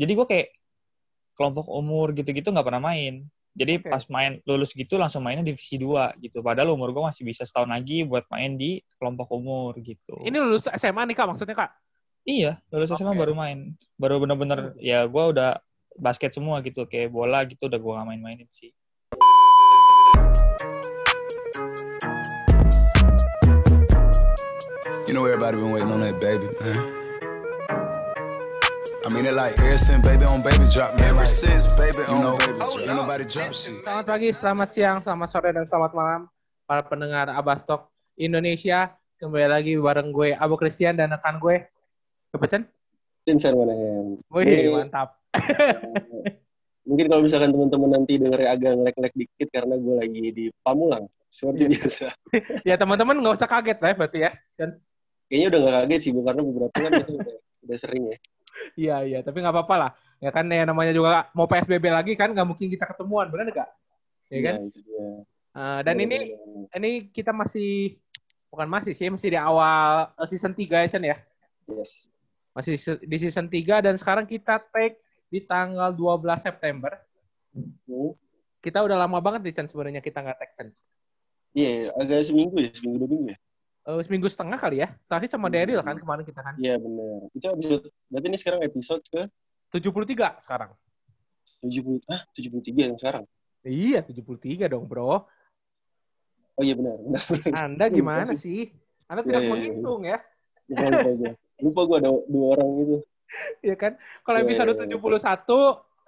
jadi gue kayak kelompok umur gitu-gitu nggak pernah main jadi Oke. pas main lulus gitu langsung mainnya divisi 2 gitu padahal umur gue masih bisa setahun lagi buat main di kelompok umur gitu Ini lulus SMA nih kak maksudnya kak? iya lulus SMA Oke. baru main baru bener-bener ya gue udah basket semua gitu kayak bola gitu udah gue gak main-mainin sih You know everybody been waiting on that baby, man. I mean it like ever since baby on baby drop, man. Ever since baby on know, baby drop. Ain't nobody drop shit. Selamat pagi, selamat siang, selamat sore, dan selamat malam para pendengar Abastok Indonesia. Kembali lagi bareng gue Abu Christian dan rekan gue. Kepecen? Vincent Manahem. Wih, Ini, mantap. Mungkin kalau misalkan teman-teman nanti denger agak ngelek-ngelek dikit karena gue lagi di Pamulang. Seperti Iya. biasa. Ya teman-teman nggak usah kaget lah ya berarti ya. Cen. Kayaknya udah gak kaget sih, Bu, karena beberapa kan itu udah, udah sering ya. Iya, iya. Tapi nggak apa-apa lah. Ya kan ya namanya juga mau PSBB lagi kan nggak mungkin kita ketemuan, benar nggak? Ya kan? Iya, itu dia. Eh, dan ini ini kita masih bukan masih sih, masih di awal eh, season 3 ya Cen ya. Yes. Masih di season 3 dan sekarang kita take di tanggal 12 September. Hmm. Kita udah lama banget nih Cen sebenarnya kita nggak take Cen. Iya, agak seminggu ya, seminggu dua minggu ya. Eh, seminggu setengah kali ya. Terakhir sama Daryl kan kemarin kita kan. Iya, benar. Itu episode, berarti ini sekarang episode ke 73 sekarang. 70, ah, 73 yang sekarang. Iya, 73 dong, Bro. Oh iya benar, benar. benar. Anda gimana sih? Anda Iya, tidak iya. menghitung ya. Lupa, lupa gue. Lupa gue ada dua orang itu. Iya kan? Kalau Iya, episode iya, iya. 71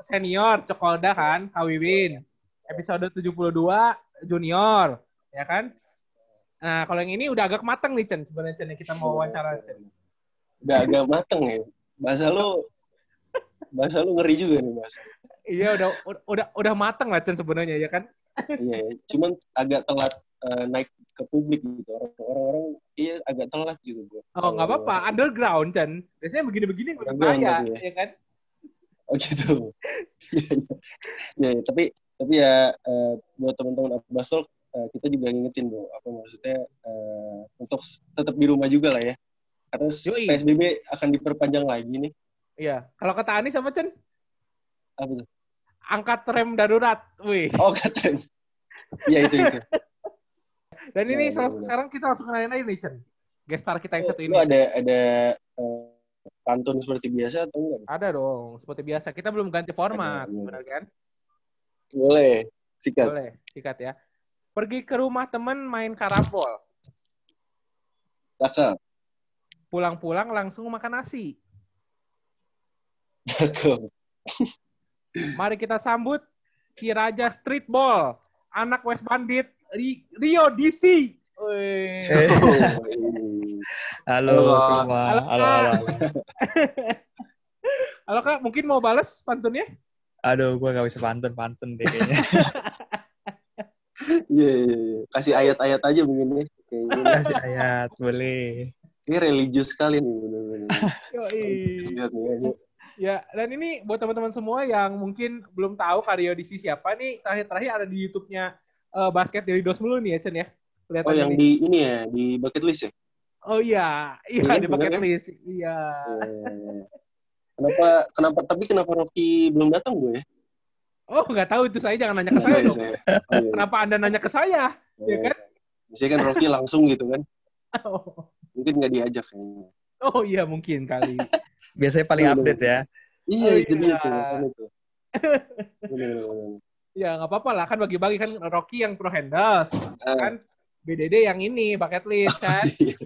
senior Cokolda kan, Kawiwin. Episode 72 junior, ya kan? Nah, kalau yang ini udah agak matang nih, Chen. Sebenarnya Chen yang kita mau wawancara, Chen. Udah agak mateng ya. Bahasa lu, bahasa lu ngeri juga nih, bahasa. Iya, udah udah udah matang lah Chen sebenarnya, ya kan? Iya, ya. cuman agak telat eh, naik ke publik gitu. Orang- Orang-orang iya agak telat gitu gue. Oh, nggak apa-apa. Underground, Chen. Biasanya begini-begini udah Underground bahaya, ya. ya kan? Oh gitu. Iya. Iya, iya. tapi tapi ya eh, buat teman-teman Abbasol eh, kita juga ngingetin bu, apa maksudnya eh, untuk tetap di rumah juga lah ya. Karena Yoi. PSBB akan diperpanjang lagi nih. Iya. Kalau kata Ani sama Chen, Apa tuh? angkat rem darurat. Wih. Oh kata. Iya itu itu. Dan ini Iya, sel- benar. sekarang kita langsung kenalin aja nih, Chen. Gestar kita yang satu Lu ini. ada ada eh, pantun seperti biasa atau enggak? Ada dong, seperti biasa. Kita belum ganti format, iya. benar kan? Boleh. Sikat. Boleh, sikat ya. Pergi ke rumah temen main karambol. Cakep. Pulang-pulang langsung makan nasi. Cakep. Mari kita sambut si Raja Streetball, anak West Bandit, Ri- Rio DC. Eh, halo Halo. semua Halo, halo, Kak. halo. Halo Kak, mungkin mau bales pantunnya? aduh gue gak bisa pantun pantun deh kayaknya Iya, iya, iya. Kasih ayat-ayat aja mungkin gini. kasih ayat boleh Ini religius sekali nih. bener-bener. Ya, dan ini buat teman-teman semua yang mungkin belum tahu DC siapa nih, terakhir-terakhir ada di YouTube-nya eh, basket dari Dos mulu nih ya, Chen ya. Kelihatan Oh yang nih. di ini ya, di bucket list ya? Oh iya, iya Iya, di bener bucket kan? list. Iya. Eh, Kenapa, kenapa, tapi kenapa Rocky belum datang gue ya? Oh, nggak tahu itu saya jangan nanya ke saya Iya, dong. saya. Oh, iya. Kenapa Anda nanya ke saya? Iya kan? Biasanya kan Rocky langsung gitu kan. Oh, Mungkin nggak diajak kayaknya. oh iya mungkin kali. biasanya paling Iya, update ya Iya, Oh, itu iya. dia tuh. Kan itu. Ya nggak apa-apa lah kan bagi-bagi kan Rocky yang pro handles, kan BDD yang ini bucket list kan. Iya,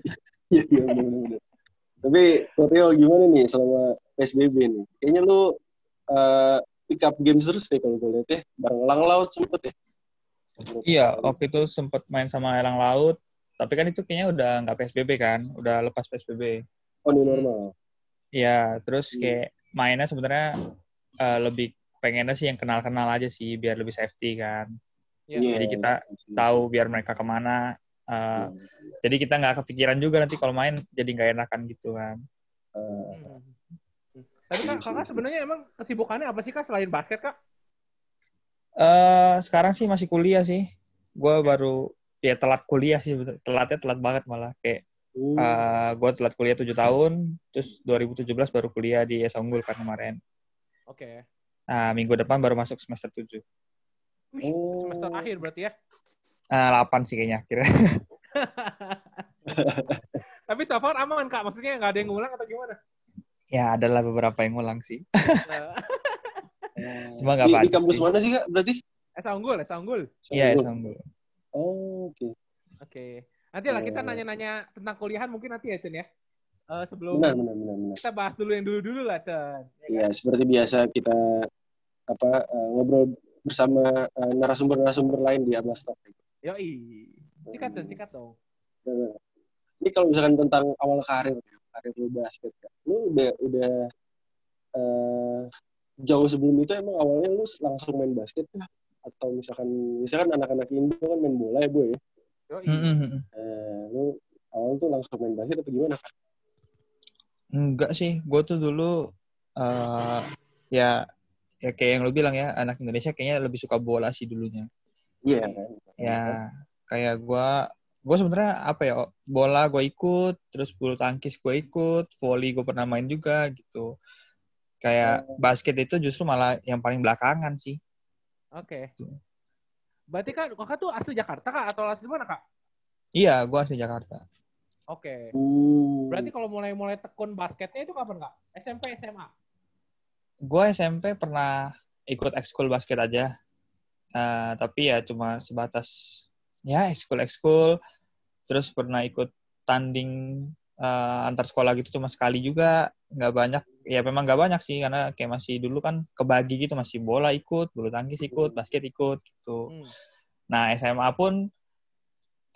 iya, iya. Tapi Koreo gimana nih selama PSBB nih? Kayaknya lu eh, pick up games terus deh kalau gue lihat ya. Bareng Lang Laut sempet ya? iya waktu itu sempet main sama Elang Laut tapi kan itu kayaknya udah nggak PSBB kan udah lepas PSBB Oh, ini normal. Iya, terus Hmm. kayak mainnya sebenarnya eh, lebih pengennya sih yang kenal-kenal aja sih biar lebih safety kan. Iya. Iya, Jadi kita setuju. Tahu biar mereka ke mana. eh, Iya. Jadi kita nggak kepikiran juga nanti kalau main jadi nggak enakan gitu kan. Eh, Hmm. Tapi kak, kakak sebenarnya emang kesibukannya apa sih kak selain basket kak? eh sekarang sih masih kuliah sih. Gue baru ya telat kuliah sih, telatnya telat banget malah. Kayak hmm. eh gue telat kuliah 7 tahun, terus 2017 baru kuliah di Esa Unggul kan kemarin. Oke. Nah, minggu depan baru masuk semester 7. Wih, Oh. semester akhir berarti ya. Nah, 8 sih kayaknya kira. Tapi so far aman kak, maksudnya nggak ada yang ngulang atau gimana? Ya, adalah beberapa yang ngulang sih. Cuma nggak di, di kampus sih. mana sih kak berarti? Esa unggul, Esa unggul. Iya, Sanggup. sanggup. Oh, oke. Oke. Nanti lah kita Eh. nanya-nanya tentang kuliahan mungkin nanti ya Chen ya. Eh, sebelum Benar, benar, benar, benar. kita bahas dulu yang dulu-dulu lah Chen. Ya kan? Ya, seperti biasa kita apa eh, ngobrol bersama eh, narasumber-narasumber lain di Abas Talk. Yoi. Sikat Chen, sikat dong. Ini kalau misalkan tentang awal karir, karir lu basket, Kak. lu udah udah eh, jauh sebelum itu emang awalnya lu langsung main basket kah? Atau misalkan misalkan anak-anak Indo kan main bola ya, boy. Yoi. Mm-mm. Eh, lu awal tuh langsung main basket apa gimana, Kak? Enggak sih, gue tuh dulu eh ya ya kayak yang lu bilang ya, anak Indonesia kayaknya lebih suka bola sih dulunya. Iya kan. Ya, kayak gue gue sebenarnya apa ya bola gue ikut, terus bulu tangkis gue ikut, volley gue pernah main juga gitu. Kayak basket itu justru malah yang paling belakangan sih. Oke. Tuh. Berarti kan kakak tuh asli Jakarta kak atau asli mana kak? Iya, gue asli Jakarta. Oke. Hmm. Berarti kalau mulai-mulai tekun basketnya itu kapan kak? SMP, SMA? Gue SMP pernah ikut ekskul basket aja, Eh, tapi ya cuma sebatas ya ekskul ekskul. Terus pernah ikut tanding eh, antar sekolah gitu cuma sekali juga, nggak banyak. Ya memang nggak banyak sih karena kayak masih dulu kan kebagi gitu masih bola ikut, bulu tangkis ikut, basket ikut gitu. Hmm. Nah SMA pun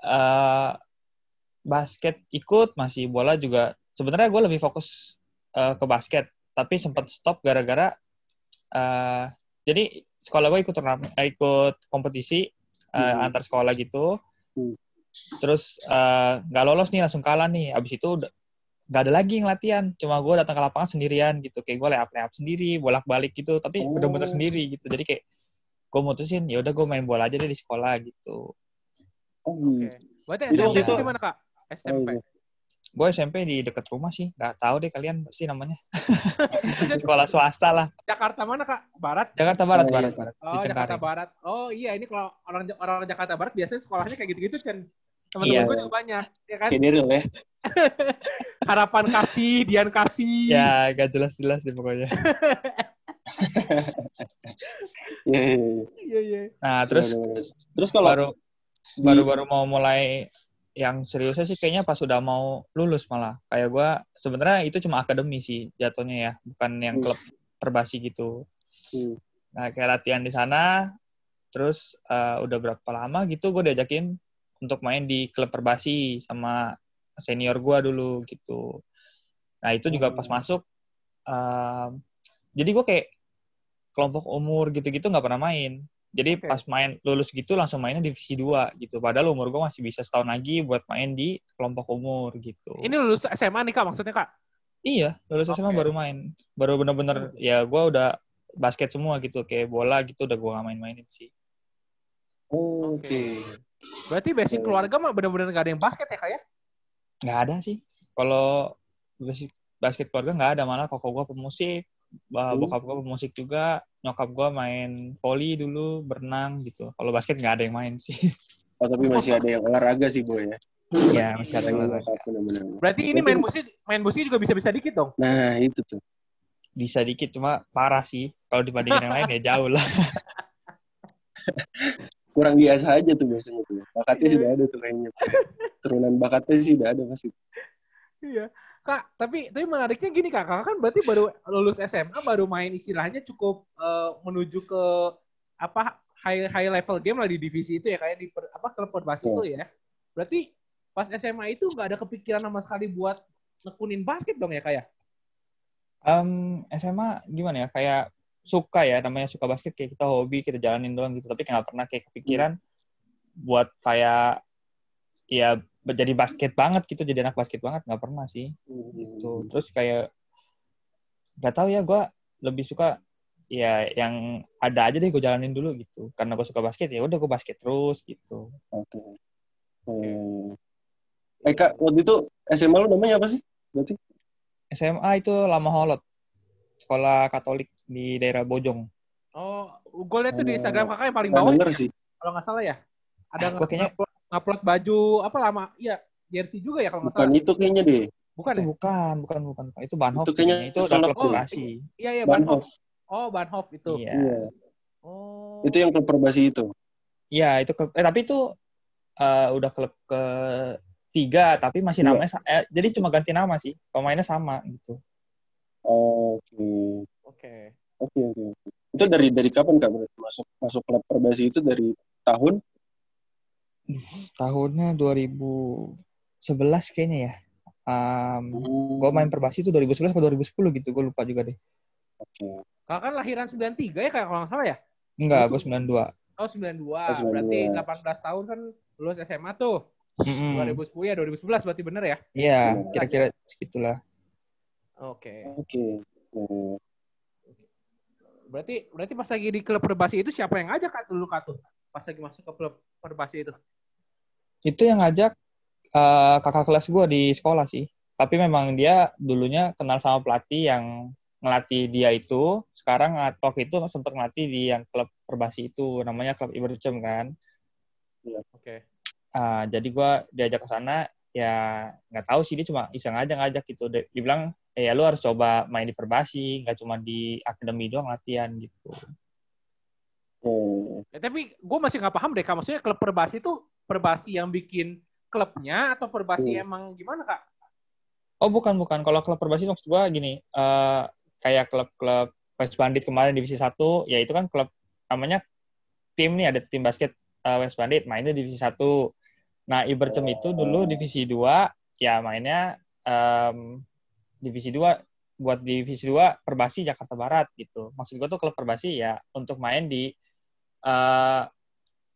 eh basket ikut, masih bola juga. Sebenarnya gue lebih fokus eh, ke basket, tapi sempat stop gara-gara eh jadi sekolah gue ikut turnamen- ikut kompetisi eh, Hmm. antar sekolah gitu. Hmm. Terus eh, nggak lolos nih langsung kalah nih. Abis itu nggak ada lagi yang latihan. Cuma gue datang ke lapangan sendirian gitu. Kayak gue layap layap sendiri, bolak balik gitu. Tapi Oh. bener-bener sendiri gitu. Jadi kayak gue mutusin ya udah gue main bola aja deh di sekolah gitu. Oh, Oke. gitu. Berarti SMP itu itu- gimana kak? SMP. Oh, iya. Gue SMP di dekat rumah sih. Nggak tahu deh kalian sih namanya. sekolah swasta lah. Jakarta mana kak? Barat? Jakarta Barat, Oh, iya. Barat, Barat. Oh di Jakarta. Barat. Oh iya ini kalau orang orang Jakarta Barat biasanya sekolahnya kayak gitu-gitu Chen. Teman-teman Iya. gue juga banyak, ya kan? Daryl ya. Harapan kasih, Dian kasih. Ya, gak jelas-jelas deh pokoknya. Iya, iya, iya. Iya. Nah, terus terus kalau baru baru-baru mau mulai yang seriusnya sih kayaknya pas sudah mau lulus malah. Kayak gue sebenarnya itu cuma akademi sih jatuhnya ya, bukan yang Hmm. klub perbasi gitu. Hmm. Nah, kayak latihan di sana, terus eh, udah berapa lama gitu gue diajakin untuk main di klub perbasi sama senior gue dulu gitu. Nah, itu juga pas Hmm. masuk, eh, jadi gue kayak kelompok umur gitu-gitu nggak pernah main. Jadi Oke. pas main lulus gitu langsung mainnya divisi 2 gitu. Padahal umur gue masih bisa setahun lagi buat main di kelompok umur gitu. Ini lulus SMA nih kak maksudnya kak? Iya, lulus SMA Oke. baru main. Baru bener-bener ya gue udah basket semua gitu. Kayak bola gitu udah gue gak main-mainin sih. Oke. Oke. Berarti basic keluarga mah bener-bener gak ada yang basket ya kak ya? Nggak ada sih. Kalau basic basket keluarga nggak ada. Malah koko gue pemusik. Hmm. Bokap gue pemusik juga. Nyokap gue main volley dulu, berenang gitu. Kalau basket nggak ada yang main sih. Oh, tapi masih ada yang olahraga sih, Boy ya. Iya, masih ada yang olahraga. Berarti ini main musik main musik juga bisa-bisa dikit dong? Nah, itu tuh. Bisa dikit, cuma parah sih. Kalau dibandingin yang lain ya jauh lah. Kurang biasa aja tuh biasanya tuh. Bakatnya Iya. sudah ada tuh kayaknya. Turunan bakatnya sih udah ada pasti. Iya. Kak, tapi tapi menariknya gini kak, kakak kan berarti baru lulus SMA baru main istilahnya cukup eh, menuju ke apa high high level game lah di divisi itu ya kayak di per- apa klub perbasi Iya. itu ya. Berarti pas SMA itu nggak ada kepikiran sama sekali buat nekunin basket dong ya kayak? Em, SMA gimana ya? Kayak suka ya, namanya suka basket kayak kita hobi, kita jalanin doang gitu. Tapi nggak pernah kayak kepikiran buat kayak ya jadi basket banget gitu, jadi anak basket banget nggak pernah sih. gitu terus kayak nggak tahu ya gue lebih suka ya yang ada aja deh gue jalanin dulu gitu karena gue suka basket ya udah gue basket terus gitu Oke. Hmm. Eh kak, waktu itu SMA lu namanya apa sih? Berarti? SMA itu lama holot sekolah Katolik di daerah Bojong. Oh, gue lihat tuh di Instagram kakak yang paling bawah denger ya, sih. kalau nggak salah ya. Ada Ah, kayaknya- ngupload, ngupload baju apa lama? Iya, jersey juga ya kalau nggak Bukan salah. itu kayaknya deh. Bukan itu ya? bukan, bukan, bukan. Itu Bahnhof. Itu kayaknya itu udah klub klub Oh. Iya, iya. Bahnhof. Oh, Bahnhof itu. Iya. Iya. Oh. Itu yang klub perbasi itu. Iya, itu klub. Eh, tapi itu eh, udah klub ke tiga, tapi masih Iya. namanya eh, jadi cuma ganti nama sih. Pemainnya sama gitu. Oke. Oke. Oke, oke. oke. Itu dari dari kapan Kak masuk masuk klub perbasi itu dari tahun? Tahunnya 2011 kayaknya ya. Um, Hmm, gue main Perbasi itu 2011 atau 2010 gitu, gue lupa juga deh. Oke. Kakak kan lahiran 93 ya kayak kalau nggak salah ya? Enggak, gue 92. Oh, 92. Oh, 92. Berarti 18 tahun kan lulus SMA tuh. Mm-mm. 2010 ya, 2011 berarti bener ya? Iya, Bener. kira-kira segitulah. Oke. Oke. Hmm. Berarti berarti pas lagi di klub Perbasi itu siapa yang ngajak Kak dulu Kak tuh? Pas lagi masuk ke klub Perbasi itu. Itu yang ngajak eh, kakak kelas gue di sekolah sih. Tapi memang dia dulunya kenal sama pelatih yang ngelatih dia itu. Sekarang waktu itu sempat ngelatih di yang klub Perbasi itu, namanya klub Ibercem kan. Oke. Ah, jadi gue diajak ke sana ya nggak tahu sih dia cuma iseng aja ngajak gitu dia dia bilang eh, ya lu harus coba main di perbasi nggak cuma di akademi doang latihan gitu Hmm. Ya, tapi gue masih nggak paham deh Kak. Maksudnya klub Perbasi itu Perbasi yang bikin klubnya atau Perbasi Hmm. emang gimana Kak? oh bukan bukan kalau klub perbasi maksud gue gini eh, kayak klub-klub West Bandit kemarin divisi 1 ya itu kan klub namanya tim nih ada tim basket eh, West Bandit mainnya divisi 1 nah Ibercem itu dulu divisi 2 ya mainnya em, divisi 2 buat divisi 2 Perbasi Jakarta Barat gitu. Maksud gue tuh klub Perbasi ya untuk main di eh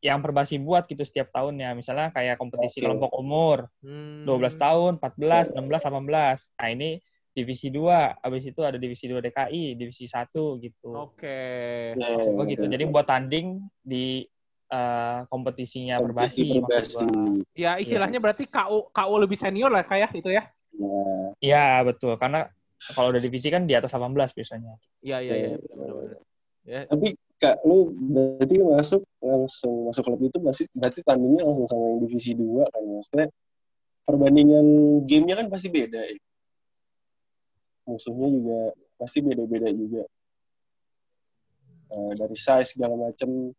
yang Perbasi buat gitu setiap tahunnya. Misalnya kayak kompetisi Oke. kelompok umur Hmm. 12 tahun, 14, 16, 18. Nah, ini divisi 2. Habis itu ada divisi 2 DKI, divisi 1 gitu. Oke. Ya, Maksud gue gitu. ya. Jadi buat tanding di eh, kompetisinya Kompetisi Perbasi gua. Ya istilahnya Yes. berarti KU KU lebih senior lah kayak itu ya. Ya. Iya, betul. Karena kalau udah divisi kan di atas 18 biasanya. Iya iya iya. Ya. Tapi Kak, lu berarti masuk langsung masuk klub itu masih berarti tandingnya langsung sama yang divisi 2 kan maksudnya perbandingan gamenya kan pasti beda ya. Musuhnya juga pasti beda-beda juga. Eh, dari size segala macem.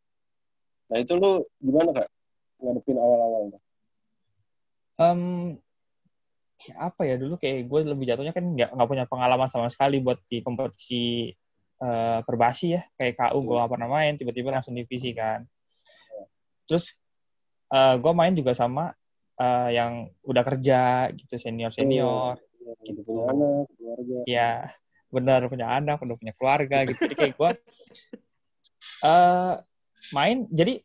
Nah itu lu gimana kak ngadepin awal-awal? Em, ya apa ya dulu kayak gue lebih jatuhnya kan nggak nggak punya pengalaman sama sekali buat di kompetisi eh, perbasi ya kayak KU gue nggak pernah main tiba-tiba langsung divisi kan terus eh, gue main juga sama eh, yang udah kerja gitu senior senior Gitu. Gitu. Punya anak, keluarga. ya benar punya anak udah punya keluarga gitu jadi kayak gue eh main jadi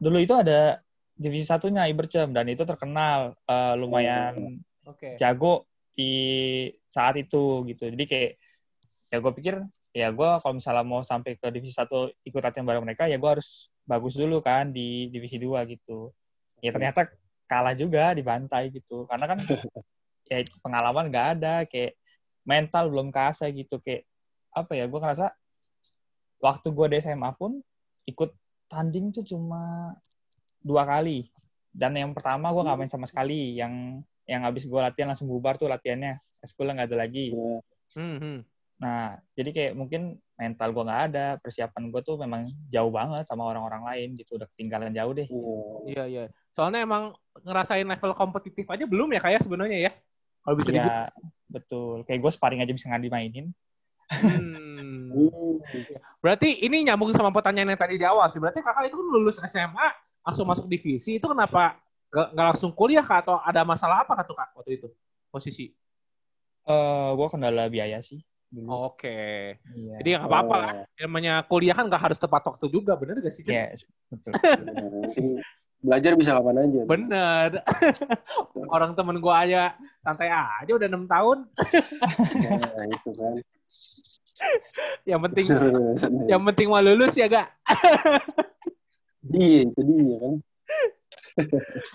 dulu itu ada divisi satunya Ibercem dan itu terkenal eh, lumayan Oke. jago di saat itu gitu jadi kayak ya gue pikir ya gue kalau misalnya mau sampai ke divisi satu ikut latihan bareng mereka ya gue harus bagus dulu kan di divisi 2 gitu. Ya ternyata kalah juga dibantai gitu. Karena kan ya pengalaman nggak ada kayak mental belum kasih gitu. Kayak apa ya gue ngerasa waktu gue di SMA pun ikut tanding tuh cuma dua kali. Dan yang pertama gue nggak main sama sekali. Yang yang habis gue latihan langsung bubar tuh latihannya. Sekolah nggak ada lagi. Ya, Hmm, hmm. Nah jadi kayak mungkin mental gue nggak ada persiapan gue tuh memang jauh banget sama orang-orang lain gitu udah ketinggalan jauh deh iya. Iya iya. Soalnya emang ngerasain level kompetitif aja belum ya kayak sebenarnya ya. Kalau bisa. Iya, betul. Kayak gue sparring aja bisa nggak dimainin. Hmm. Hmm. Berarti ini nyambung sama pertanyaan yang tadi di awal sih. Berarti kakak itu kan lulus SMA langsung masuk divisi. Itu kenapa nggak langsung kuliah kak? Atau ada masalah apa kak tuh kak waktu itu posisi? Eh, gue kendala biaya sih dulu. Oke. Iya. Jadi ya nggak apa-apa Oh, kan. Namanya kuliah kan nggak harus tepat waktu juga, bener gak sih? Iya, betul. ya, mungkin belajar bisa kapan aja. Bener. Orang temen gua aja santai aja udah enam tahun. Nah, itu kan. Yang penting yang penting mau lulus ya gak. Iya, itu dia kan.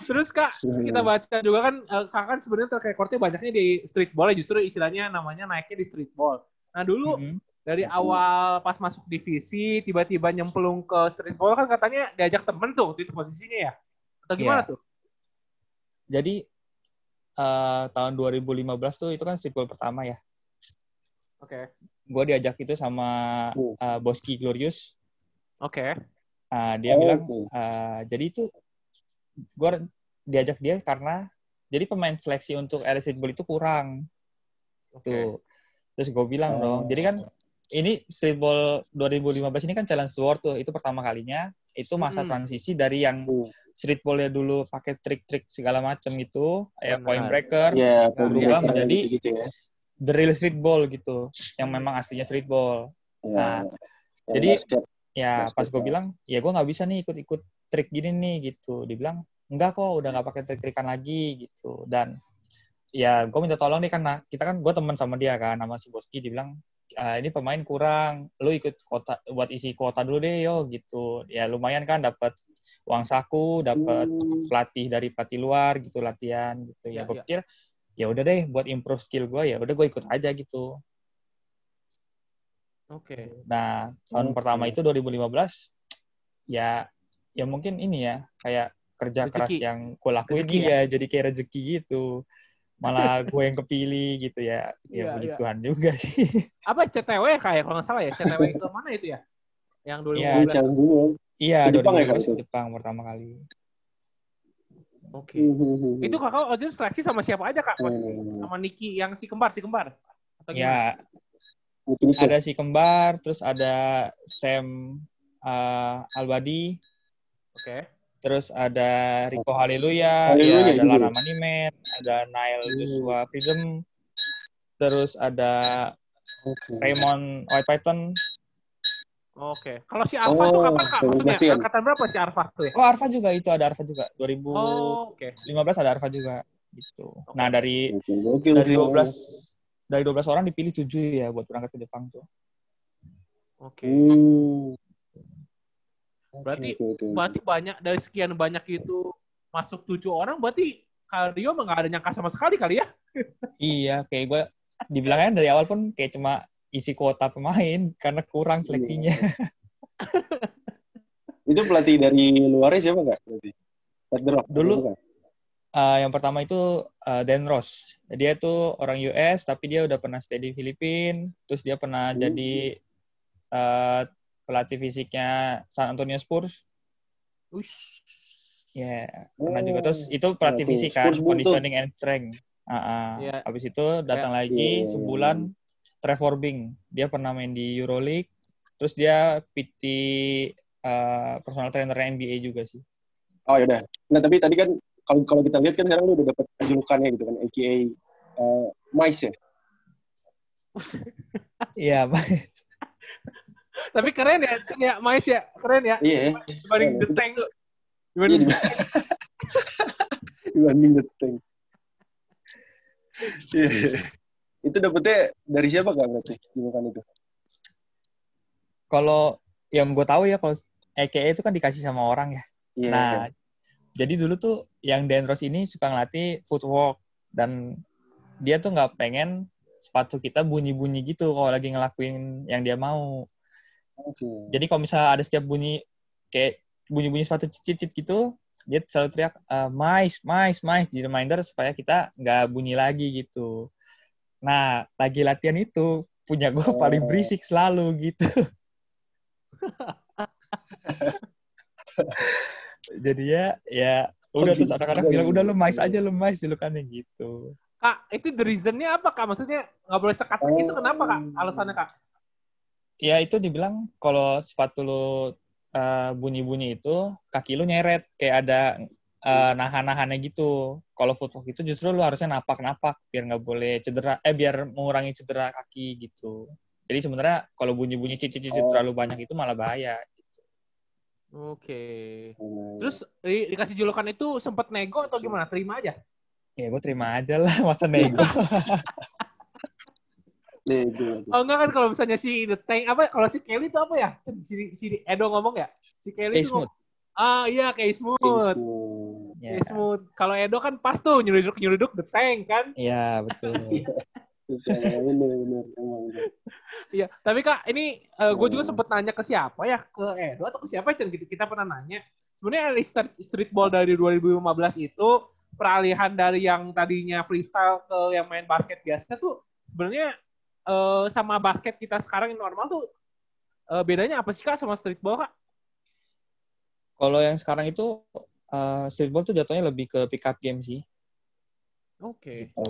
Terus kak kita baca juga kan eh, kakak kan sebenarnya track recordnya banyaknya di streetball ya justru istilahnya namanya naiknya di streetball. Nah dulu Mhm. Dari Oke. awal pas masuk divisi, tiba-tiba nyemplung ke streetball kan katanya diajak temen tuh itu posisinya ya? Atau gimana Iya. tuh? Jadi eh, tahun 2015 tuh itu kan streetball pertama ya. Oke. Gue diajak itu sama Oh. eh, Boski Glorious. Oke. Ah, dia Oh, bilang, oke. eh, jadi itu gue diajak dia karena jadi pemain seleksi untuk streetball itu kurang. Oke. Tuh. Terus gue bilang Oh. dong, jadi kan ini streetball 2015 ini kan challenge world tuh, itu pertama kalinya. Itu masa Mm-mm. transisi dari yang Hmm. streetballnya dulu pakai trik-trik segala macam gitu, kayak Benar. point breaker, Iya, berubah pemain menjadi gitu ya. the real streetball gitu, yang memang aslinya streetball. Iya. Nah, Yang jadi- basket. Ya Basket, pas gue ya. bilang, ya gue nggak bisa nih ikut-ikut trik gini nih gitu. Dibilang enggak kok, udah nggak pakai trik-trikan lagi gitu. Dan ya gue minta tolong nih karena kita kan gue teman sama dia kan, sama si Boski. Dibilang "Ah, ini pemain kurang, lu ikut kota buat isi kuota dulu deh yo gitu. Ya lumayan kan dapat uang saku, dapat Hmm. pelatih dari pelatih luar gitu latihan gitu. Ya, Ya, gue ya. pikir ya udah deh buat improve skill gue ya udah gue ikut aja gitu. Oke. Nah, tahun Oke. pertama itu 2015 ya ya mungkin ini ya kayak kerja Rezeki. keras yang gue lakuin Rezeki ya? iya jadi kayak rezeki gitu. Malah gue yang kepilih gitu ya. Iya, Ya puji iya. Tuhan juga sih. Apa CTW kayak kalau nggak salah ya? CTW itu mana itu ya? Yang Iya, Di 2015. Canggung. iya, Di Jepang ya, 2015 Kak, itu? Jepang pertama kali. Oke. Hmm. Itu kakak waktu itu seleksi sama siapa aja kak? Hmm. sama Niki yang si kembar, si kembar. Atau gimana? Ya, ada si kembar, terus ada Sam uh, Albadi, Oke. terus ada Rico Haleluya, Haleluya ya, ada Lana ya? Maniman, ada Nile Hmm. Joshua Freedom, terus ada Oke. Raymond White Python. Oke. Kalau si Arfa tuh Oh, kapan kak? Maksudnya angkatan berapa si Arfa tuh ya? Oh, Arfa juga itu ada Arfa juga. 2015 Oh, oke. ada Arfa juga gitu. Nah, dari gokil dari sih. 12 dari 12 orang dipilih 7 ya buat berangkat ke Jepang tuh. Oke. Hmm. Berarti- oke. Berarti banyak dari sekian banyak itu masuk tujuh orang, berarti Kardio mah nggak ada nyangka sama sekali kali ya? Iya, kayak gue dibilangnya dari awal pun kayak cuma isi kuota pemain karena kurang seleksinya. Itu pelatih dari luarnya siapa nggak? Rock, Dulu- bukan? Eh, yang pertama itu eh, Dan Ross. Dia tuh orang US tapi dia udah pernah stay di Filipina, terus dia pernah Hmm. jadi eh, pelatih fisiknya San Antonio Spurs. Uish. Ya, pernah Oh. juga terus itu pelatih fisik kan, conditioning and strength. Iya. Habis itu datang lagi Iya, iya, iya. sebulan Trevor Bing. Dia pernah main di EuroLeague. Terus dia PT eh, personal trainer NBA juga sih. Oh ya udah. Nah tapi tadi kan kalau kalau kita lihat kan sekarang lu udah dapat julukannya gitu kan, AKA uh, Mice ya. Iya, Tapi keren ya, Cen ya, Mais ya, keren ya. Iya. ya. Dibanding. The Tank. Iya Dibanding dibanding, dibanding The Tank. Iya. Itu dapetnya dari siapa kak berarti julukan itu? kalau yang gue tahu ya kalau AKA itu kan dikasih sama orang ya. Iya. Nah, jadi dulu tuh yang Dan Ross ini suka ngelatih footwork dan dia tuh nggak pengen sepatu kita bunyi-bunyi gitu kalau lagi ngelakuin yang dia mau. Oke. Jadi kalau misalnya ada setiap bunyi kayak bunyi-bunyi sepatu cicit gitu, dia selalu teriak eh, mais, mais, mais di reminder supaya kita nggak bunyi lagi gitu. Nah, lagi latihan itu punya gue Oh. paling berisik selalu gitu. Jadi ya, ya udah Oh, terus gitu. anak-anak bilang udah lu mais aja lu mais julukannya gitu. Kak, itu the reasonnya apa kak? Maksudnya nggak boleh cekat-cekit itu kenapa kak? Alasannya kak? Ya itu dibilang kalau sepatu lu eh, bunyi-bunyi itu kaki lu nyeret kayak ada eh, nahan-nahannya gitu. Kalau footwork itu justru lu harusnya napak-napak biar nggak boleh cedera eh biar mengurangi cedera kaki gitu. Jadi sebenarnya kalau bunyi-bunyi cicit-cicit Oh. terlalu banyak itu malah bahaya. Oke. Hmm. Terus di- dikasih julukan itu sempat nego atau gimana? Terima aja. Ya gue terima aja lah masa nego. Gue. Oh enggak kan kalau misalnya si The Tank apa kalau si Kelly itu apa ya? Si, si Edo ngomong ya? Si Kelly itu smooth. ngomong- Ah iya kayak smooth. Ya, Kayak smooth. Kalau Edo kan pas tuh nyeluduk nyeluduk The Tank kan. Iya betul. Bener. Iya, tapi Kak, ini gue juga sempet nanya ke siapa ya? Ke Edo atau ke siapa, Cen? Gitu. Kita pernah nanya. Sebenarnya streetball dari 2015 itu peralihan dari yang tadinya freestyle ke yang main basket biasa tuh sebenarnya eh, sama basket kita sekarang yang normal tuh eh, bedanya apa sih Kak sama streetball, Kak? Kalau yang sekarang itu uh, streetball tuh jatuhnya lebih ke pick up game sih. Oke. Gitu.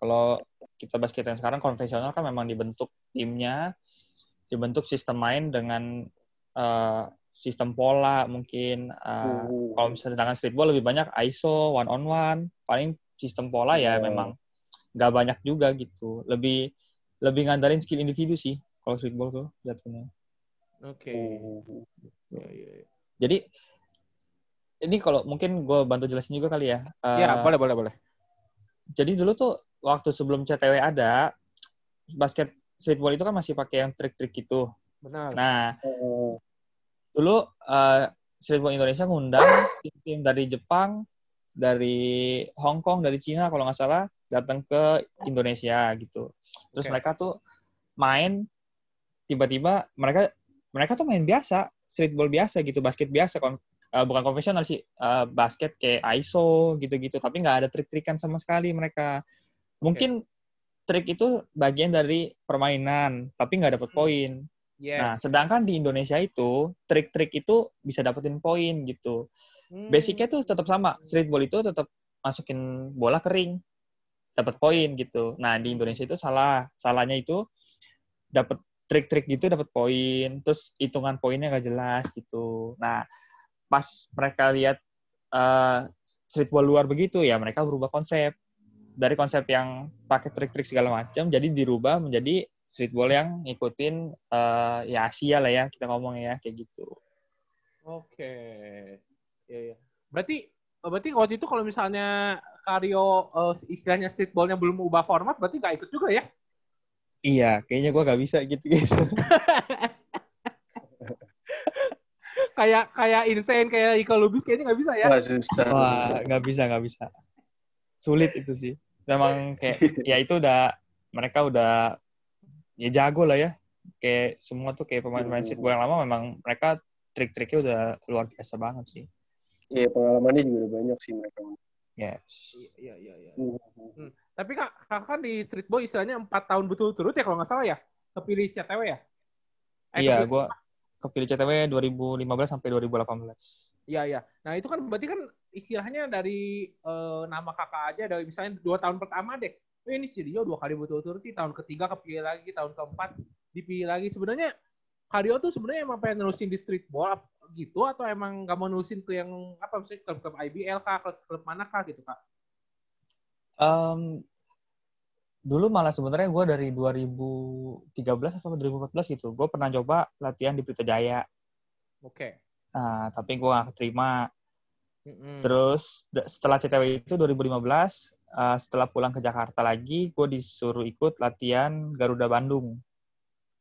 Kalau kita basket yang sekarang konvensional kan memang dibentuk timnya, dibentuk sistem main dengan uh, sistem pola mungkin. Uh, Hmm. Kalau misalnya sedangkan streetball lebih banyak ISO, one on one, paling sistem pola ya Hmm. memang nggak banyak juga gitu. Lebih lebih ngandarin skill individu sih kalau streetball tuh jatuhnya. Oke. Hmm. Iya, iya, iya. Jadi ini kalau mungkin gue bantu jelasin juga kali ya. Uh, Ya, boleh, boleh, boleh. jadi dulu tuh waktu sebelum CTW ada basket streetball itu kan masih pakai yang trik-trik gitu. Benar. Nah, Eh, dulu uh, streetball Indonesia ngundang tim-tim dari Jepang, dari Hong Kong, dari Cina kalau nggak salah datang ke Indonesia gitu. Terus Oke. mereka tuh main tiba-tiba mereka mereka tuh main biasa, streetball biasa gitu, basket biasa kon uh, bukan konvensional sih, uh, basket kayak ISO gitu-gitu, tapi nggak ada trik-trikan sama sekali mereka. Mungkin trik itu bagian dari permainan, tapi nggak dapat Hmm. poin. Yes. Nah, sedangkan di Indonesia itu trik-trik itu bisa dapetin poin gitu. Hmm. Basicnya tuh tetap sama. Streetball itu tetap masukin bola kering, dapat poin gitu. Nah, di Indonesia itu salah. Salahnya itu dapat trik-trik gitu dapat poin, terus hitungan poinnya nggak jelas gitu. Nah, pas mereka lihat eh, streetball luar begitu ya, mereka berubah konsep dari konsep yang pakai trik-trik segala macam, jadi dirubah menjadi streetball yang ngikutin eh, ya Asia lah ya kita ngomong ya kayak gitu. Oke. Iya, iya. Berarti berarti waktu itu kalau misalnya Karyo eh, istilahnya streetballnya belum ubah format, berarti nggak ikut juga ya? Iya, kayaknya gua nggak bisa gitu-gitu. kayak kayak insane kayak Iko Lubis kayaknya nggak bisa ya? Wah, susah. Wah, nggak bisa, nggak bisa. Sulit itu sih. Memang kayak ya itu udah mereka udah ya jago lah ya. Kayak semua tuh kayak pemain-pemain streetball yang lama memang mereka trik-triknya udah luar biasa banget sih. Iya, pengalamannya juga udah banyak sih mereka. Yes. Iya iya iya. Hmm. Tapi kak, kakak kan di streetball istilahnya empat tahun betul-turut ya kalau nggak salah ya? Kepilih CTW ya? Eh, Iya, gua kepilih CTW 2015 sampai 2018. Iya iya. Nah itu kan berarti kan istilahnya dari eh, nama kakak aja dari misalnya dua tahun pertama deh. Oh, ini si Rio dua kali betul-turut sih. Tahun ketiga kepilih lagi, tahun keempat dipilih lagi. Sebenarnya Kario tuh sebenarnya emang pengen nerusin di streetball gitu atau emang nggak mau nerusin ke yang apa misalnya klub-klub IBL kah, klub-klub mana kah gitu kak? Em, dulu malah sebenarnya gue dari 2013 atau 2014 gitu, gue pernah coba latihan di Pelita Jaya. Oke. Nah, tapi gue gak keterima. Mm-mm. Terus setelah CTW itu 2015, eh, setelah pulang ke Jakarta lagi, gue disuruh ikut latihan Garuda Bandung.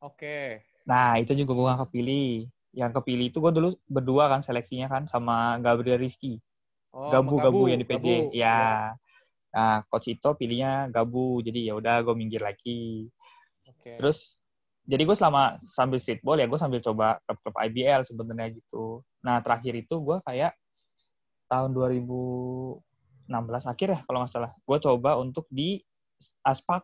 Oke. Nah, itu juga gue gak kepilih. Yang kepilih itu gue dulu berdua kan seleksinya kan sama Gabriel Rizky. Oh, Gabu, sama Gabu yang di PJ. Gabu. Ya. Nah, coach Ito pilihnya Gabu. Jadi ya udah gue minggir lagi. Oke. Terus jadi gue selama sambil streetball ya gue sambil coba klub-klub IBL sebenarnya gitu. Nah terakhir itu gue kayak tahun 2016 akhir ya kalau nggak salah. Gue coba untuk di Aspak.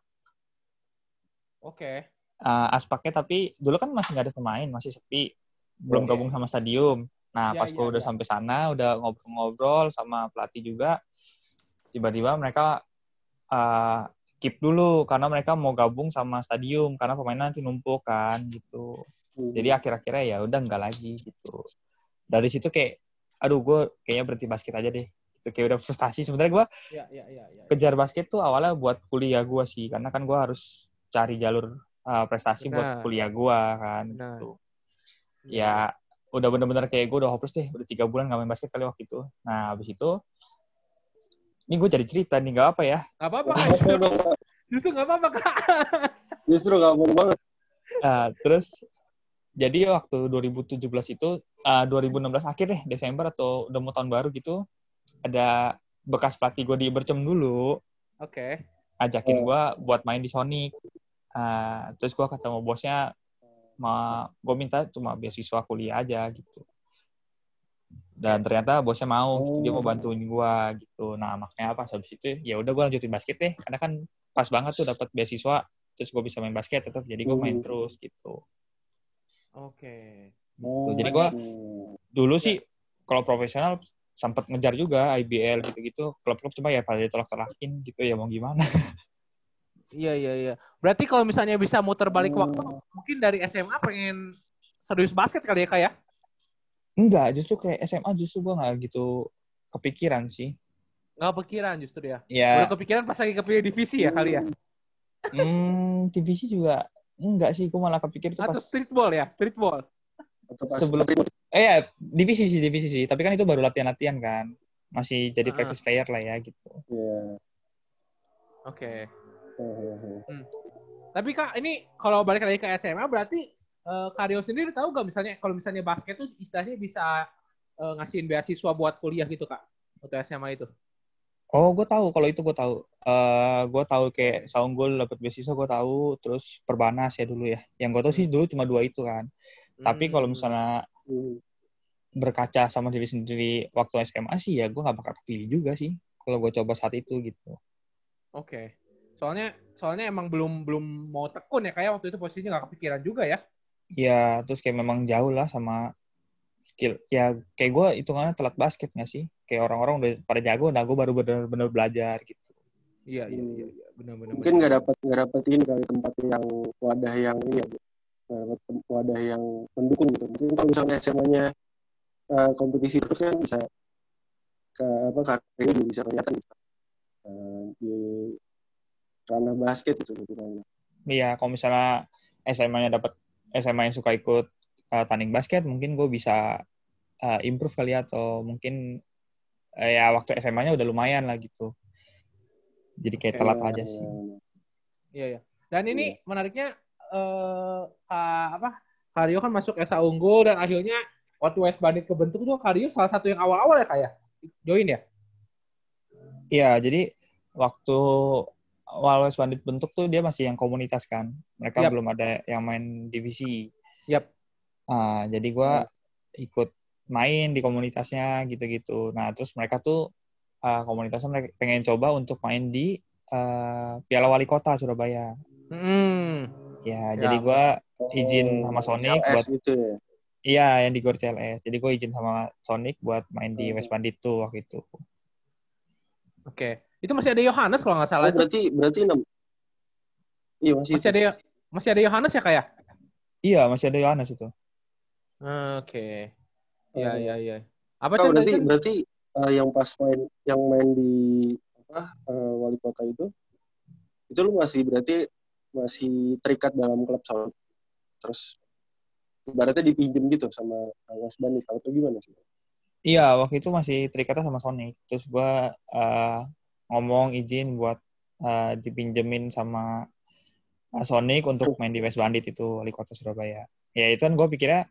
Oke. Uh, Aspaknya tapi dulu kan masih nggak ada pemain, masih sepi. Belum gabung sama stadium. Nah Ya, pas ya, gue udah ya. sampai sana, udah ngobrol-ngobrol sama pelatih juga. Tiba-tiba mereka uh, keep dulu karena mereka mau gabung sama stadium karena pemain nanti numpuk kan gitu. Jadi akhir-akhirnya ya udah enggak lagi gitu. Dari situ kayak, aduh gue kayaknya berhenti basket aja deh. Itu kayak udah frustasi. Sebenarnya gue Ya ya ya ya. kejar basket tuh awalnya buat kuliah gue sih, karena kan gue harus cari jalur uh, prestasi Benar. buat kuliah gue kan. Benar. Gitu. Ya udah bener-bener kayak gue udah hopeless deh, udah tiga bulan gak main basket kali waktu itu. Nah habis itu, ini gue jadi cerita nih, gak apa ya. Gak apa-apa. Apa? Justru gak apa-apa kak. Justru gak mau banget. Nah, terus jadi waktu 2017 itu uh, 2016 akhir deh Desember atau udah mau tahun baru gitu ada bekas pelatih gue di Bercem dulu Oke. ajakin Oh. gue buat main di Sonic Ah, terus gue ketemu bosnya ma gue minta cuma beasiswa kuliah aja gitu. Dan ternyata bosnya mau gitu, dia mau bantuin gue gitu. Nah makanya pas habis itu ya udah gue lanjutin basket deh. Karena kan pas banget tuh dapat beasiswa terus gue bisa main basket tetap jadi gue main Hmm. terus gitu. Oke. Gitu. Jadi gua Hmm. dulu sih kalau profesional sempat ngejar juga IBL gitu-gitu. Klub-klub cuma ya pada ditolak-tolakin gitu. Ya mau gimana Iya iya iya. Berarti kalau misalnya bisa muter balik Hmm. waktu, mungkin dari SMA pengen serius basket kali ya kak ya? enggak justru kayak SMA justru gue nggak gitu kepikiran sih Nggak kepikiran justru ya. ya Baru kepikiran pas lagi kepilih divisi ya kali ya? hmm, divisi juga enggak sih gue malah kepikir itu pas Atau streetball ya? Streetball. Atau pas sebelum eh ya divisi sih divisi sih tapi kan itu baru latihan-latihan kan masih jadi Ah. practice player lah ya gitu Iya. Oke. Hehehe. Tapi kak, ini kalau balik lagi ke SMA berarti eh, Karyo sendiri tahu nggak misalnya kalau misalnya basket tuh istilahnya bisa eh, ngasihin beasiswa buat kuliah gitu kak? Untuk SMA itu? oh gue tahu kalau itu gue tahu eh gue tahu kayak Saunggul dapat beasiswa gue tahu terus Perbanas ya dulu ya yang gue tahu sih dulu cuma dua itu kan tapi kalau Hmm. misalnya Hmm. berkaca sama diri sendiri waktu SMA sih ya gue nggak bakal kepilih juga sih kalau gue coba saat itu gitu Oke. Soalnya soalnya emang belum belum mau tekun ya kayak waktu itu posisinya nggak kepikiran juga ya. ya terus kayak memang jauh lah sama skill ya kayak gue hitungannya telat basket nggak sih kayak orang-orang udah pada jago nah gue baru bener-bener belajar gitu Iya iya iya iya benar-benar. Mungkin nggak dapat nggak dapat ini kali tempat yang wadah yang ini ya, dapat wadah yang mendukung gitu. Mungkin kalau misalnya SMA-nya eh, kompetisi terus kan bisa ke apa karirnya juga bisa kelihatan gitu. Eh, di ranah basket gitu hitungannya. Iya, kalau misalnya SMA-nya dapat SMA yang suka ikut uh, tanding basket, mungkin gue bisa uh, improve kali ya, atau mungkin uh, ya waktu SMA-nya udah lumayan lah gitu. Jadi kayak telat Iya, aja iya, sih. iya. Iya iya. Dan ini menariknya eh Kak apa? Karyo kan masuk SA Unggul dan akhirnya waktu West Bandit kebentuk tuh Karyo salah satu yang awal-awal ya kayak join ya? Iya, jadi waktu awal West Bandit bentuk tuh dia masih yang komunitas kan. Mereka Yap. belum ada yang main divisi. Yap. Ah, jadi gue ikut main di komunitasnya gitu-gitu. Nah, terus mereka tuh ah, komunitasnya mereka pengen coba untuk main di ah, Piala Wali Kota Surabaya. Hmm. Ya, Ya. jadi gue Oh, izin sama Sonic LS buat gitu ya. iya yang di Gor CLS. Jadi gue izin sama Sonic buat main di Hmm. West Bandit tuh waktu itu. Oke. Itu masih ada Yohanes kalau nggak Oh, salah. itu. berarti berarti enam. Iya masih. Masih ada masih ada Yohanes ya kayak? Iya, masih ada Yohanes itu. Oke. Iya Oh. iya iya. Apa Oh, berarti berarti eh, yang pas main yang main di apa eh, wali kota itu itu lu masih berarti masih terikat dalam klub sound terus ibaratnya dipinjem gitu sama Mas Bandit atau gimana sih? Iya, waktu itu masih terikatnya sama Sonic. Terus gue uh, ngomong izin buat uh, dipinjemin sama uh, Sonic untuk main di West Bandit itu wali kota Surabaya. Ya itu kan gue pikirnya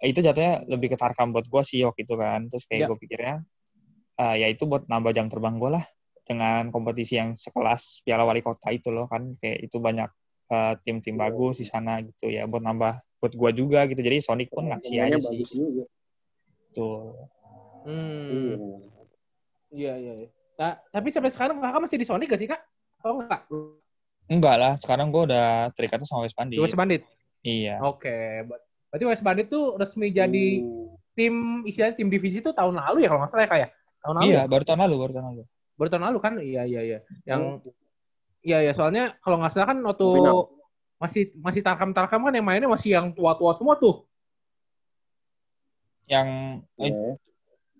itu jatuhnya lebih ke Tarkam buat gue sih waktu itu kan. Terus kayak Ya. gue pikirnya uh, ya itu buat nambah jam terbang gue lah dengan kompetisi yang sekelas Piala Wali Kota itu loh kan kayak itu banyak uh, tim-tim bagus di sana gitu ya buat nambah buat gue juga gitu. Jadi Sonic pun ngasih Pemainnya aja sih. juga. Tuh. Hmm. Iya. Iya iya. Iya. Nah, tapi sampai sekarang kakak masih di Sonic gak sih kak? Atau enggak? Enggak lah, sekarang gue udah terikatnya sama West Di Bandit. West Bandit. Iya. Oke. Ber- Berarti West Bandit tuh resmi jadi Hmm. tim istilahnya tim divisi itu tahun lalu ya kalau nggak salah ya kayak tahun lalu. Iya, ya? baru tahun lalu, baru tahun lalu. Baru tahun lalu kan? Iya iya iya. Yang Oh, iya ya soalnya kalau nggak salah kan waktu Final. masih masih tarkam-tarkam kan yang mainnya masih yang tua-tua semua tuh. Yang eh, iya.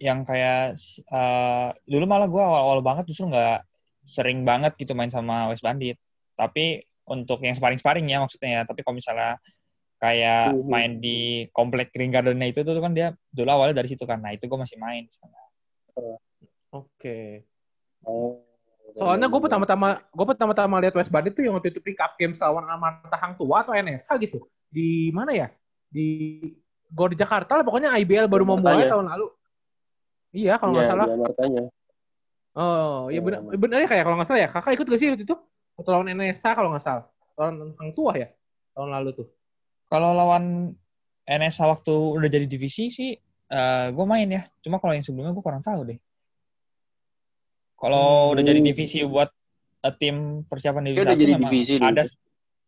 Yang kayak eh, dulu malah gue awal-awal banget justru nggak sering banget gitu main sama West Bandit. Tapi untuk yang sparring-sparring ya maksudnya ya. Tapi kalau misalnya kayak Mhm. main di komplek Green Garden itu tuh kan dia dulu awalnya dari situ kan. Nah itu gue masih main di sana. Oke. Oh. Soalnya gue pertama-tama gue pertama-tama lihat West Bandit tuh yang waktu itu pick up game lawan Amarta Hang Tua atau NSA gitu. Di mana ya? Di Gor di Jakarta lah pokoknya IBL baru mau Jakarta mulai tahun lalu. Iya kalau nggak Iya, salah. dia Martanya. Oh iya benar Oh. benar ya kayak kalau nggak salah ya kakak ikut gak sih waktu itu? Waktu lawan NSA kalau nggak salah. Orang Hang Tua ya tahun lalu tuh. Kalau lawan NSA waktu udah jadi divisi sih, eh gue main ya. Cuma kalau yang sebelumnya gue kurang tahu deh. Kalau Hmm. udah jadi divisi buat eh, tim persiapan divisi udah satu jadi divisi dulu. ada.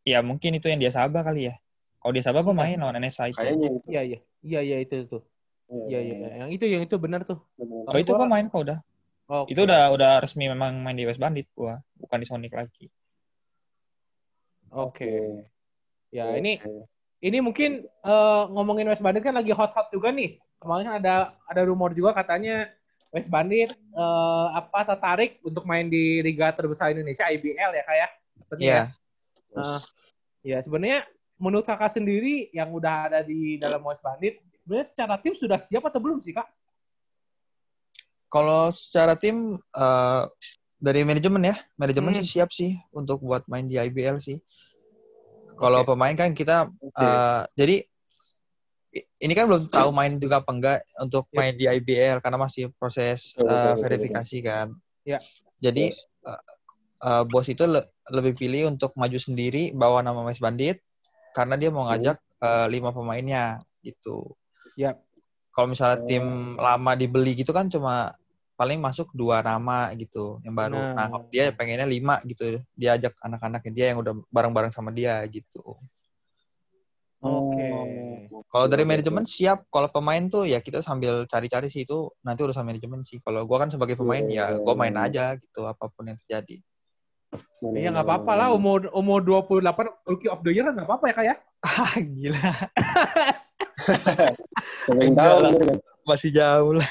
Ya mungkin itu yang dia Sabah kali ya. Kalau dia Sabah gue main lawan NSA itu. Kayaknya itu. Iya iya iya iya itu tuh. Iya iya iya. yang itu yang itu benar tuh. Oh itu gue main kok udah. Oh, Itu udah udah resmi memang main di West Bandit gue, bukan di Sonic lagi. Oke. Ya Oke. ini ini mungkin eh, ngomongin West Bandit kan lagi hot-hot juga nih. Kemarin kan ada ada rumor juga katanya West Bandit eh, apa tertarik untuk main di liga terbesar Indonesia IBL ya kayak. Katanya Iya. ya. Nah, ya sebenarnya menurut kakak sendiri yang udah ada di dalam West Bandit, sebenarnya secara tim sudah siap atau belum sih kak? Kalau secara tim eh, dari manajemen ya, manajemen Hmm. sih siap sih untuk buat main di IBL sih. Kalau Oke. pemain kan kita Oke. eh, jadi ini kan belum tahu main juga apa enggak untuk Ya. main di IBL karena masih proses betul, verifikasi kan. Ya. Jadi Yes. eh, bos itu le- lebih pilih untuk maju sendiri bawa nama West Bandit karena dia mau ngajak eh, lima pemainnya gitu. Ya. Kalau misalnya Oh. tim lama dibeli gitu kan cuma paling masuk dua nama gitu yang baru. Nah. Nah, dia pengennya lima gitu. Dia ajak anak-anaknya dia yang udah bareng-bareng sama dia gitu. Oke. Kalau dari Oke, manajemen siap. Kalau pemain tuh ya kita sambil cari-cari sih itu nanti urusan manajemen sih. Kalau gua kan sebagai pemain ya gua main aja gitu apa pun yang terjadi. Iya nggak apa-apa lah umur umur 28 rookie of the year nggak apa-apa ya kak ya? Ah, gila. Tahu lah. Masih jauh lah.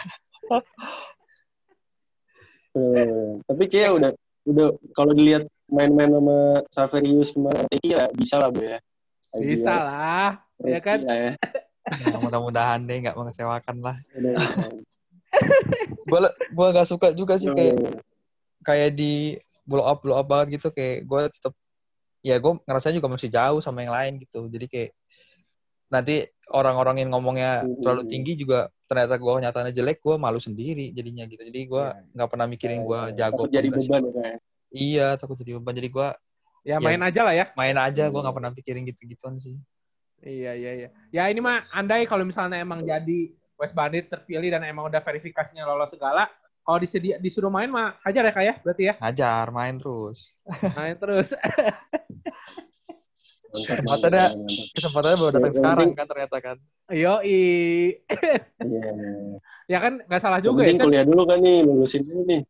Eh, tapi kayak udah udah kalau dilihat main-main sama Saverius kemarin ya bisa lah bu ya. Bisa lah, ya kan? Ya. Ya, mudah-mudahan deh nggak mengecewakan lah. Gua gua nggak suka juga sih kayak kayak di blow up blow up banget gitu kayak gue tetap ya gue ngerasa juga masih jauh sama yang lain gitu jadi kayak nanti orang-orang yang ngomongnya terlalu tinggi juga ternyata gue kenyataannya jelek gue malu sendiri jadinya gitu jadi gue Iya. nggak pernah mikirin gue jago takut jadi beban ya kayak. iya takut jadi beban jadi gue Ya Ya. main aja lah ya. main aja gue nggak pernah pikirin gitu-gituan sih Iya iya iya. Ya ini mah andai kalau misalnya emang jadi West Bandit terpilih dan emang udah verifikasinya lolos segala, kalau disedia disuruh main mah hajar ya kak ya berarti ya ngajar main terus main terus. Kesempatannya- kesempatannya baru datang sekarang kan ternyata kan Yo Iya. ya kan nggak salah juga ya. Cen? kuliah dulu kan nih, lulusin dulu nih.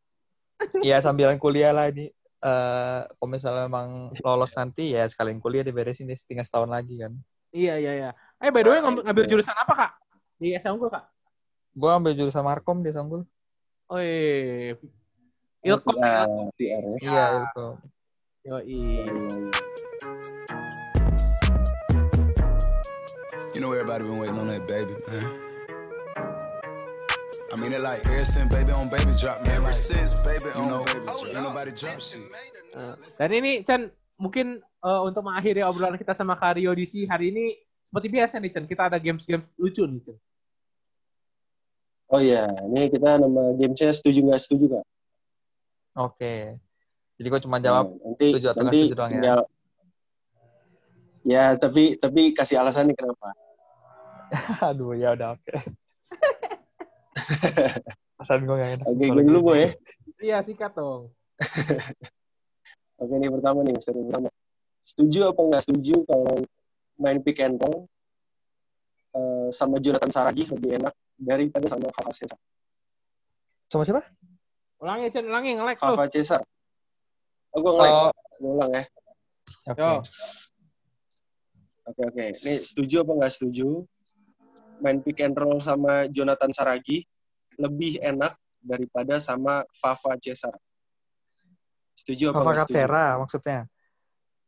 ya sambilan kuliah lah ini eh kalau misalnya memang lolos nanti ya sekalian kuliah diberesin deh tinggal setahun lagi kan Iya iya iya. Eh by the way ngambil, ngambil Iya. jurusan apa kak? Di Unggul kak? gue ambil jurusan markom di Sanggul Oh iya. Ilkom. Nah, PR ya. iya itu Yo You know everybody been waiting on that baby, man. I mean it like ever since baby on baby drop, man. Ever since baby on know, baby drop. Ain't nobody drop shit. Dan ini Chan mungkin eh, untuk mengakhiri obrolan kita sama Kario DC hari ini seperti biasa nih Chan kita ada games-games lucu nih Chan. Oh iya, ini kita nama gamesnya setuju nggak setuju kak? oke jadi gue cuma jawab Nah, nanti setuju atau nggak setuju doang ya? tinggal- ya. tapi tapi kasih alasannya kenapa? aduh ya udah oke Perasaan gue gak enak Oke, gue dulu boy ya. Iya sikat dong. Oke, ini pertama nih, seri pertama. Setuju apa nggak setuju kalau main pick and roll eh, sama Jonathan Saragi lebih enak daripada sama Fava Cesar? sama siapa Ulangi Chan, ulangi nge-lag tuh. Fava Cesar. Oh, gue nge-lag. oh ulang ya. oke Yo. Oke, oke. Ini setuju apa nggak setuju? Main pick and roll sama Jonathan Saragi lebih enak daripada sama Fava Cesar. Setuju apa setuju? Karsera maksudnya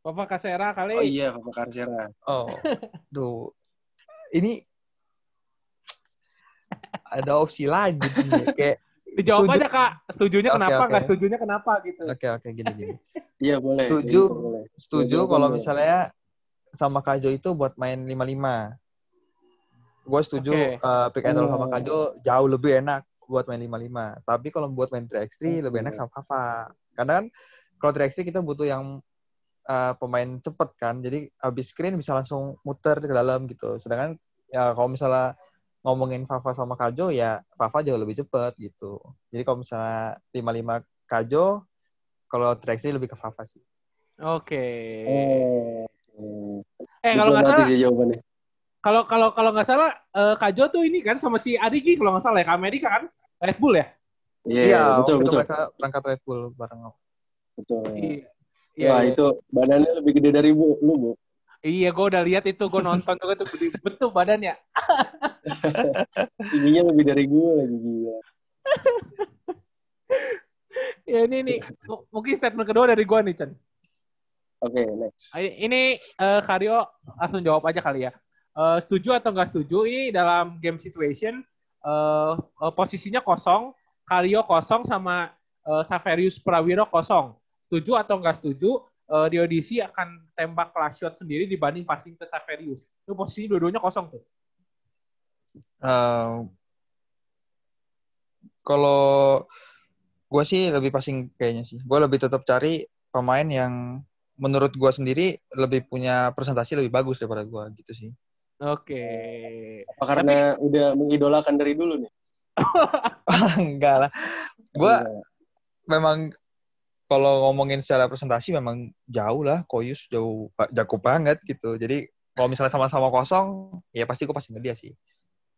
Bapak Kasera kali. Oh iya, Fava Karsera. oh duh ini ada opsi lagi nih kayak Dijawab setuju. aja kak. Setujunya Oke, kenapa, oke. nggak setujunya kenapa gitu. oke oke gini gini Iya, boleh. Setuju. Gitu, boleh. setuju Iya, kalau boleh. misalnya sama Kajo itu buat main 55 gue setuju Oke. eh, pick and roll sama Oh. Kajo jauh lebih enak buat main 55 tapi kalau buat main 3x3 lebih enak sama Fafa karena kan kalau 3x3 kita butuh yang uh, pemain cepet kan. Jadi habis screen bisa langsung muter ke dalam gitu. Sedangkan ya kalau misalnya ngomongin Fafa sama Kajo ya Fafa jauh lebih cepet gitu. Jadi kalau misalnya 55 Kajo, kalau Trexie lebih ke Fafa sih. Oke. Oh. Eh kalau nggak salah, sih jawabannya. kalau kalau kalau nggak salah eh, Kajo tuh ini kan sama si Adigi kalau nggak salah ya ke Amerika kan Red Bull ya. Iya, betul waktu itu betul. mereka berangkat Red Bull bareng. betul. Iya. Wah, iya. itu badannya lebih gede dari bu, lu, Bu. Iya, gue udah lihat itu, gue nonton tuh itu gede betul badannya. Tingginya lebih dari gue lagi gila. Ya ini nih, mungkin statement kedua dari gue nih Chen. Oke, next. I- Ini eh, Karyo langsung jawab aja kali ya. Eh, setuju atau nggak setuju? Ini dalam game situation eh, eh, posisinya kosong, Karyo kosong sama eh, Saverius Prawiro kosong. Setuju atau nggak setuju? Eh, di audisi akan tembak last shot sendiri dibanding passing ke Saverius. Itu posisi dua-duanya kosong tuh. Uh, kalau gue sih lebih passing kayaknya sih. Gue lebih tetap cari pemain yang menurut gue sendiri lebih punya presentasi lebih bagus daripada gue gitu sih. Oke. Apa karena udah mengidolakan dari dulu nih? Enggak lah. Gue Iya. memang kalau ngomongin secara presentasi memang jauh lah. Koyus jauh jago banget gitu. Jadi kalau misalnya sama-sama kosong, ya pasti gue pasti ke dia sih.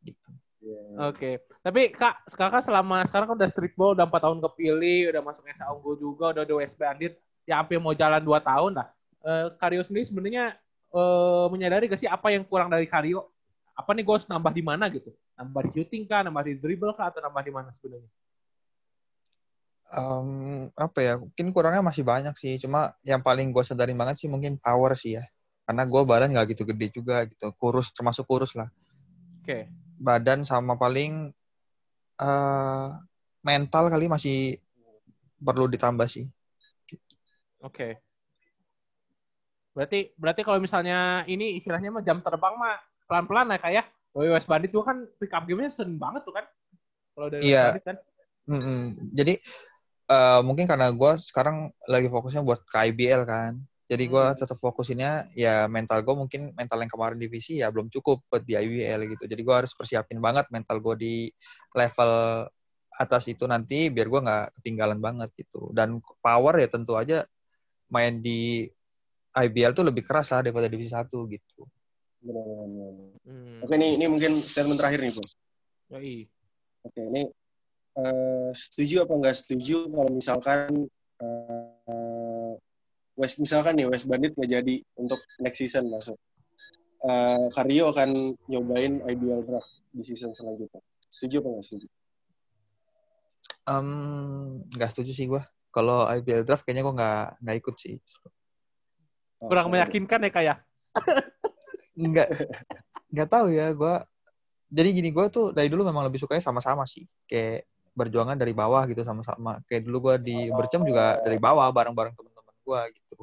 Gitu. Iya. Oke, tapi kak, kakak selama sekarang kan udah streetball, udah empat tahun kepilih, udah masuk SA Unggul juga, udah di West Bandit, ya hampir mau jalan dua tahun lah. Eh, Karyo sendiri sebenarnya eh, menyadari gak sih apa yang kurang dari Karyo? Apa nih gue harus nambah di mana gitu? Nambah di shooting kah, nambah di dribble kah, atau nambah di mana sebenarnya? Em, apa ya? Mungkin kurangnya masih banyak sih. Cuma yang paling gue sadarin banget sih mungkin power sih ya. Karena gue badan nggak gitu gede juga gitu. Kurus termasuk kurus lah. Oke, Badan sama paling eh mental kali masih perlu ditambah sih. oke. Berarti berarti kalau misalnya ini istilahnya mah jam terbang mah pelan-pelan ya kak ya? Di West Bandit tuh kan pick up game-nya sering banget tuh kan? Kalau dari West Iya. Bandit kan? Mm-mm. Jadi eh, mungkin karena gue sekarang lagi fokusnya buat ke IBL kan. Jadi gue Hmm. tetap fokusinnya ya mental gue mungkin mental yang kemarin divisi ya belum cukup buat di IBL gitu. Jadi gue harus persiapin banget mental gue di level atas itu nanti biar gue nggak ketinggalan banget gitu. Dan power ya tentu aja main di IBL tuh lebih keras lah daripada divisi satu gitu. Hmm. Oke, ini, ini mungkin statement terakhir nih, Bu. Yoi. Oke, ini eh, setuju apa nggak setuju kalau misalkan eh, West misalkan nih West Bandit nggak jadi untuk next season masuk. Eh, Karyo akan nyobain IBL draft di season selanjutnya. Setuju apa nggak setuju? Nggak setuju sih gue. Kalau IBL draft kayaknya gue nggak nggak ikut sih. Oh, Kurang oke. meyakinkan ya kayak. nggak nggak tahu ya gue jadi gini gue tuh dari dulu memang lebih sukanya sama-sama sih kayak berjuangan dari bawah gitu sama-sama kayak dulu gue di bercem juga dari bawah bareng-bareng teman-teman gue gitu.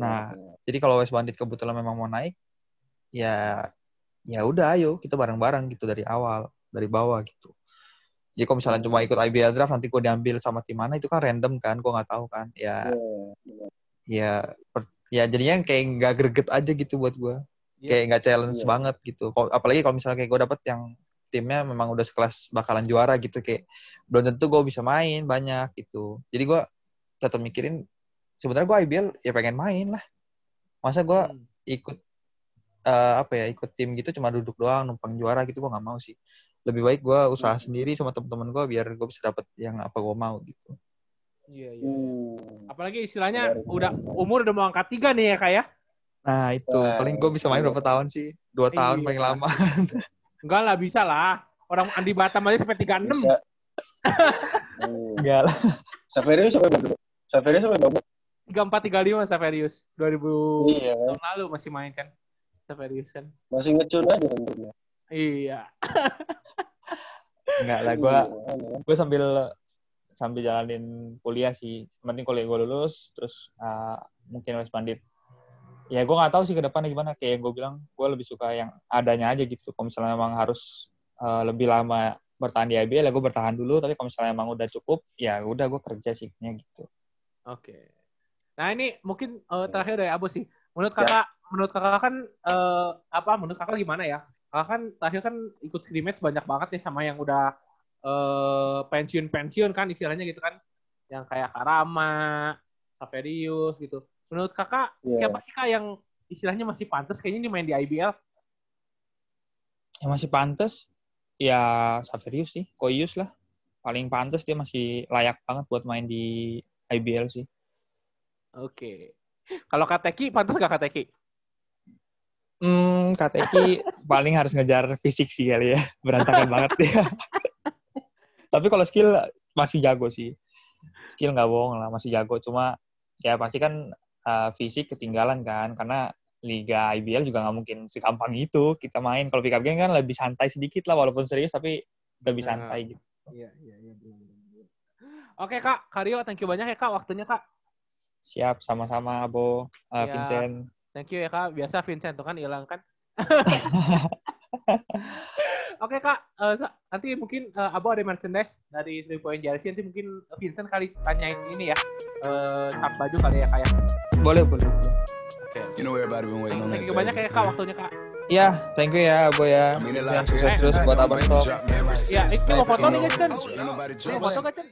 Nah, jadi kalau West Bandit kebetulan memang mau naik ya ya udah ayo kita bareng-bareng gitu dari awal dari bawah gitu. Jadi kalau misalnya cuma ikut IBL draft nanti gue diambil sama tim mana itu kan random kan gue nggak tahu kan ya. Iya, ya per- ya jadinya kayak nggak greget aja gitu buat gue Iya. kayak nggak challenge Iya. banget gitu. Apalagi kalau misalnya kayak gue dapet yang timnya memang udah sekelas bakalan juara gitu kayak belum tentu gue bisa main banyak gitu jadi gue tetap mikirin sebenarnya gue IBL ya pengen main lah masa gue Hmm. ikut eh, apa ya ikut tim gitu cuma duduk doang numpang juara gitu gue nggak mau sih lebih baik gue usaha Hmm. sendiri sama teman-teman gue biar gue bisa dapet yang apa gue mau gitu Iya, iya. Hmm. Apalagi istilahnya udah umur udah mau angkat tiga nih ya kak ya? nah itu paling gue bisa main iya. berapa tahun sih dua tahun Iya. paling lama Enggak lah bisa lah. Orang Andi Batam aja sampai 36. Bisa. Enggak lah Saverio sampai berapa? Saverio sampai berapa? 34 35 Saverius. 2000 Iya kan, tahun lalu masih main kan. Saverius kan. masih ngecun aja tentunya. Iya. enggak lah gue Iya, gue sambil sambil jalanin kuliah sih Yang penting kuliah gue lulus terus uh, mungkin West Bandit ya gue nggak tahu sih ke depannya gimana kayak gue bilang gue lebih suka yang adanya aja gitu kalau misalnya memang harus uh, lebih lama bertahan di IBL ya gue bertahan dulu tapi kalau misalnya emang udah cukup ya udah gue kerja sih kayaknya gitu Oke. Nah ini mungkin eh, terakhir dari Abu sih. Menurut kakak, menurut kakak kan eh, apa? Menurut kakak gimana ya? Kakak kan terakhir kan ikut scrimmage banyak banget nih sama yang udah eh, pensiun-pensiun kan istilahnya gitu kan, yang kayak Karama, Saverius gitu. Menurut kakak Iya. siapa sih kak yang istilahnya masih pantas kayaknya ini main di IBL? Yang masih pantas ya Saverius sih, Koius lah. Paling pantas dia masih layak banget buat main di IBL sih. Oke. Kalau Kateki pantas gak Kateki? Hmm, Kateki paling harus ngejar fisik sih kali ya. Berantakan banget dia. Tapi kalau skill masih jago sih. Skill nggak bohong lah, masih jago. Cuma ya pasti kan uh, fisik ketinggalan kan. Karena Liga IBL juga nggak mungkin segampang itu kita main. Kalau pick up game kan lebih santai sedikit lah, walaupun serius tapi lebih santai gitu. Iya, iya, iya. benar, benar, benar. Oke kak, Karyo, thank you banyak ya kak waktunya kak. Siap, sama-sama, Abo, uh, Ya. Vincent. Thank you ya kak. Biasa Vincent tuh kan hilang kan. Oke kak, Eh, sa- nanti mungkin eh, Abo ada merchandise dari Three Point Jersey. Nanti mungkin Vincent kali tanyain ini ya, eh cut baju kali ya kayak. Boleh, boleh. Oke. You know everybody been waiting on Thank that. you banyak ya kak waktunya kak. Ya, thank you ya, Abo ya. Sukses terus buat Abang Stop. Ya, itu mau foto nih, Ini drop foto Chen?